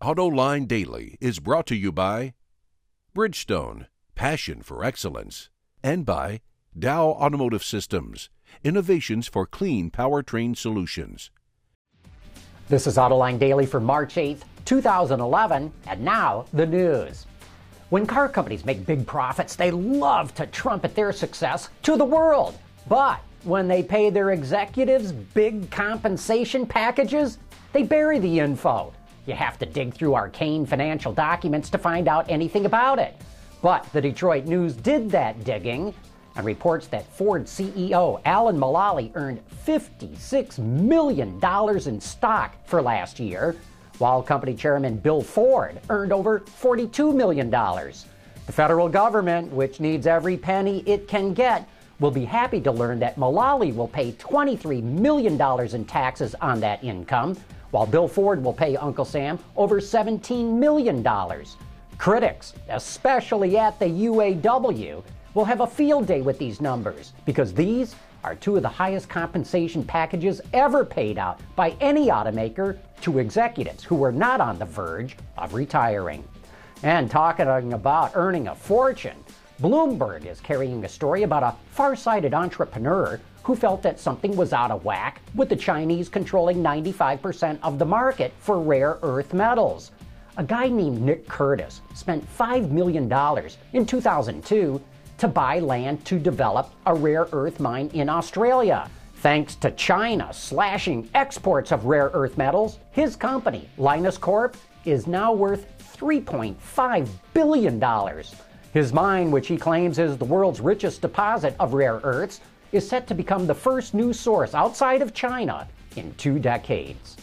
AutoLine Daily is brought to you by Bridgestone, passion for excellence, and by Dow Automotive Systems, innovations for clean powertrain solutions. This is Autoline Daily for March 8th, 2011, and now the news. When car companies make big profits, they love to trumpet their success to the world. But when they pay their executives big compensation packages, they bury the info. You have to dig through arcane financial documents to find out anything about it. But the Detroit News did that digging and reports that Ford CEO Alan Mulally earned $56 million in stock for last year, while company chairman Bill Ford earned over $42 million. The federal government, which needs every penny it can get, will be happy to learn that Mulally will pay $23 million in taxes on that income, while Bill Ford will pay Uncle Sam over $17 million. Critics, especially at the UAW, will have a field day with these numbers because these are two of the highest compensation packages ever paid out by any automaker to executives who were not on the verge of retiring. And talking about earning a fortune, Bloomberg is carrying a story about a far-sighted entrepreneur who felt that something was out of whack with the Chinese controlling 95% of the market for rare earth metals. A guy named Nick Curtis spent $5 million in 2002 to buy land to develop a rare earth mine in Australia. Thanks to China slashing exports of rare earth metals, his company, Lynas Corp, is now worth $3.5 billion. His mine, which he claims is the world's richest deposit of rare earths, is set to become the first new source outside of China in two decades.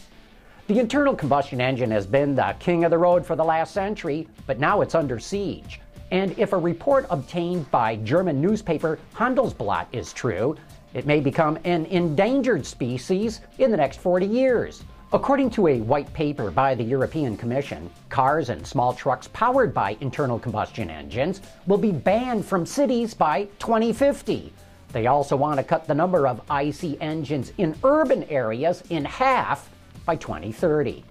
The internal combustion engine has been the king of the road for the last century, but now it's under siege. And if a report obtained by German newspaper Handelsblatt is true, it may become an endangered species in the next 40 years. According to a white paper by the European Commission, cars and small trucks powered by internal combustion engines will be banned from cities by 2050. They also want to cut the number of IC engines in urban areas in half by 2030.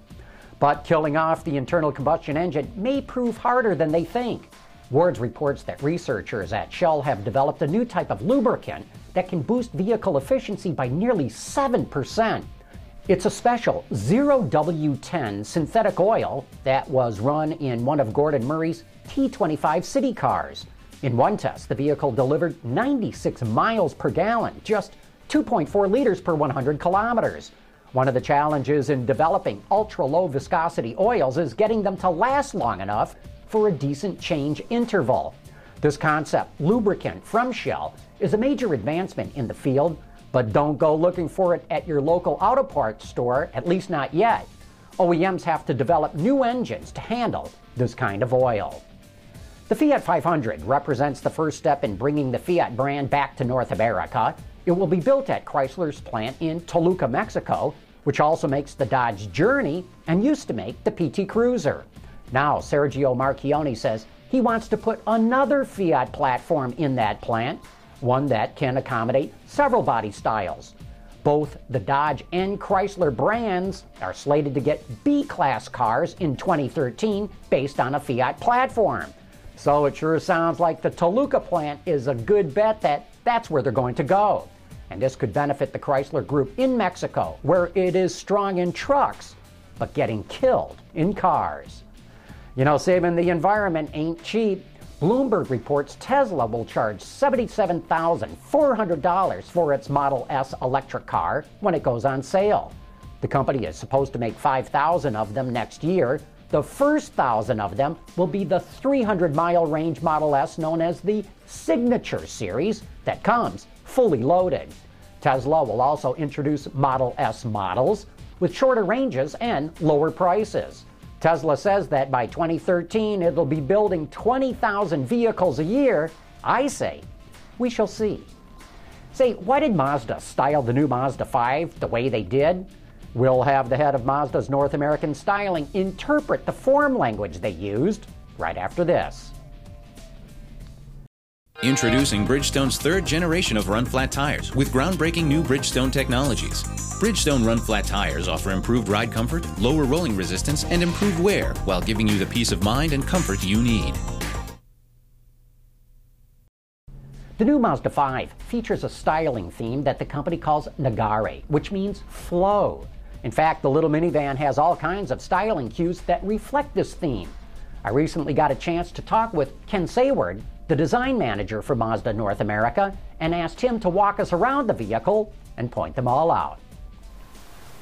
But killing off the internal combustion engine may prove harder than they think. Wards reports that researchers at Shell have developed a new type of lubricant that can boost vehicle efficiency by nearly 7%. It's a special 0W10 synthetic oil that was run in one of Gordon Murray's T25 city cars. In one test, the vehicle delivered 96 miles per gallon, just 2.4 liters per 100 kilometers. One of the challenges in developing ultra low viscosity oils is getting them to last long enough for a decent change interval. This concept, lubricant from Shell, is a major advancement in the field, but don't go looking for it at your local auto parts store, at least not yet. OEMs have to develop new engines to handle this kind of oil. The Fiat 500 represents the first step in bringing the Fiat brand back to North America. It will be built at Chrysler's plant in Toluca, Mexico, which also makes the Dodge Journey and used to make the PT Cruiser. Now, Sergio Marchionne says he wants to put another Fiat platform in that plant, one that can accommodate several body styles. Both the Dodge and Chrysler brands are slated to get B Class cars in 2013 based on a Fiat platform. So it sure sounds like the Toluca plant is a good bet that that's where they're going to go and this could benefit the Chrysler Group in Mexico, where it is strong in trucks, but getting killed in cars. You know, saving the environment ain't cheap. Bloomberg reports Tesla will charge $77,400 for its Model S electric car when it goes on sale. The company is supposed to make 5,000 of them next year. The first 1,000 of them will be the 300 mile range Model S known as the Signature Series that comes fully loaded. Tesla will also introduce Model S models with shorter ranges and lower prices. Tesla says that by 2013 it'll be building 20,000 vehicles a year. I say, we shall see. Say, why did Mazda style the new Mazda 5 the way they did? We'll have the head of Mazda's North American styling interpret the form language they used right after this. Introducing Bridgestone's third generation of run flat tires with groundbreaking new Bridgestone technologies. Bridgestone run flat tires offer improved ride comfort, lower rolling resistance, and improved wear while giving you the peace of mind and comfort you need. The new Mazda 5 features a styling theme that the company calls Nagare, which means flow. In fact, the little minivan has all kinds of styling cues that reflect this theme. I recently got a chance to talk with Ken Saward, the design manager for Mazda North America, and asked him to walk us around the vehicle and point them all out.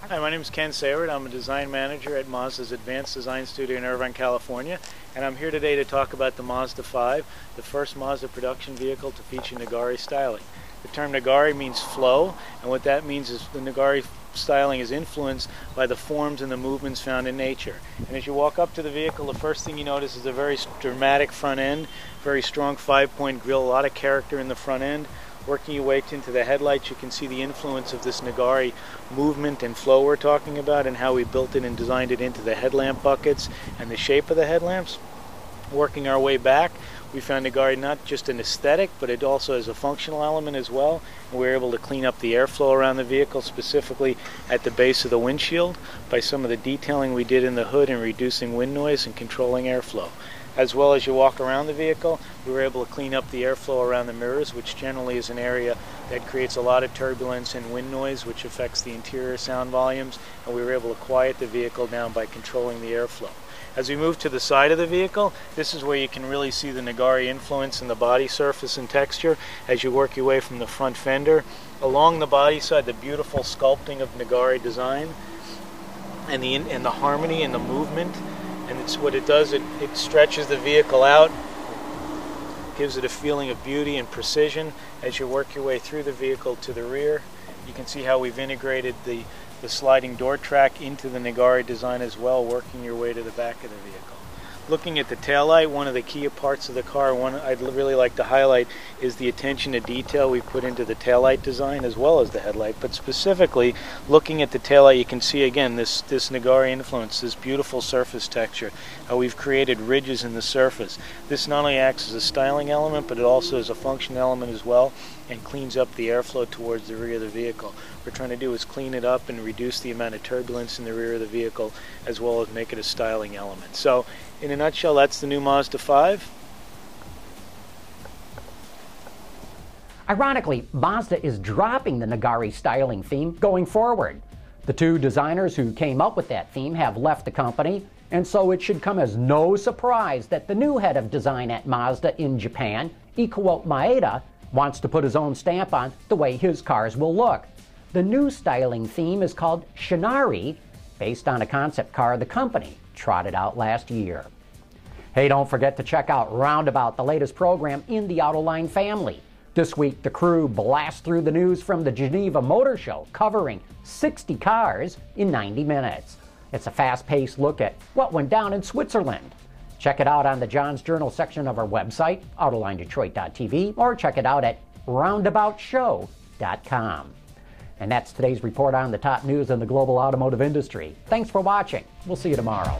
Hi, my name is Ken Saward. I'm a design manager at Mazda's Advanced Design Studio in Irvine, California, and I'm here today to talk about the Mazda 5, the first Mazda production vehicle to feature Nagare styling. The term Nagare means flow, and what that means is the Nagare styling is influenced by the forms and the movements found in nature. And as you walk up to the vehicle, the first thing you notice is a very dramatic front end, very strong five-point grille, a lot of character in the front end. Working your way into the headlights, you can see the influence of this Nagare movement and flow we're talking about and how we built it and designed it into the headlamp buckets and the shape of the headlamps. Working our way back, we found Nagare not just an aesthetic, but it also has a functional element as well. And we were able to clean up the airflow around the vehicle, specifically at the base of the windshield, by some of the detailing we did in the hood and reducing wind noise and controlling airflow. As well as you walk around the vehicle, we were able to clean up the airflow around the mirrors, which generally is an area that creates a lot of turbulence and wind noise, which affects the interior sound volumes. And we were able to quiet the vehicle down by controlling the airflow. As we move to the side of the vehicle, this is where you can really see the Nagare influence in the body surface and texture as you work your way from the front fender. Along the body side, the beautiful sculpting of Nagare design and the, and the harmony and the movement. And it's what it does, it, it stretches the vehicle out, gives it a feeling of beauty and precision as you work your way through the vehicle to the rear. You can see how we've integrated the the sliding door track into the Nagare design as well, working your way to the back of the vehicle. Looking at the taillight, one of the key parts of the car, one I'd really like to highlight is the attention to detail we've put into the taillight design as well as the headlight. But specifically, looking at the taillight, you can see again this, this Nagare influence, this beautiful surface texture, how we've created ridges in the surface. This not only acts as a styling element, but it also is a function element as well and cleans up the airflow towards the rear of the vehicle. What we're trying to do is clean it up and reduce the amount of turbulence in the rear of the vehicle as well as make it a styling element. So in a nutshell, that's the new Mazda 5. Ironically, Mazda is dropping the Nagare styling theme going forward. The two designers who came up with that theme have left the company, and so it should come as no surprise that the new head of design at Mazda in Japan, Ikuo Maeda, wants to put his own stamp on the way his cars will look. The new styling theme is called Shinari, based on a concept car of the company trotted out last year. Hey, don't forget to check out Roundabout, the latest program in the Autoline family. This week, the crew blasts through the news from the Geneva Motor Show, covering 60 cars in 90 minutes. It's a fast paced look at what went down in Switzerland. Check it out on the John's Journal section of our website, AutolineDetroit.tv, or check it out at roundaboutshow.com. And that's today's report on the top news in the global automotive industry. Thanks for watching. We'll see you tomorrow.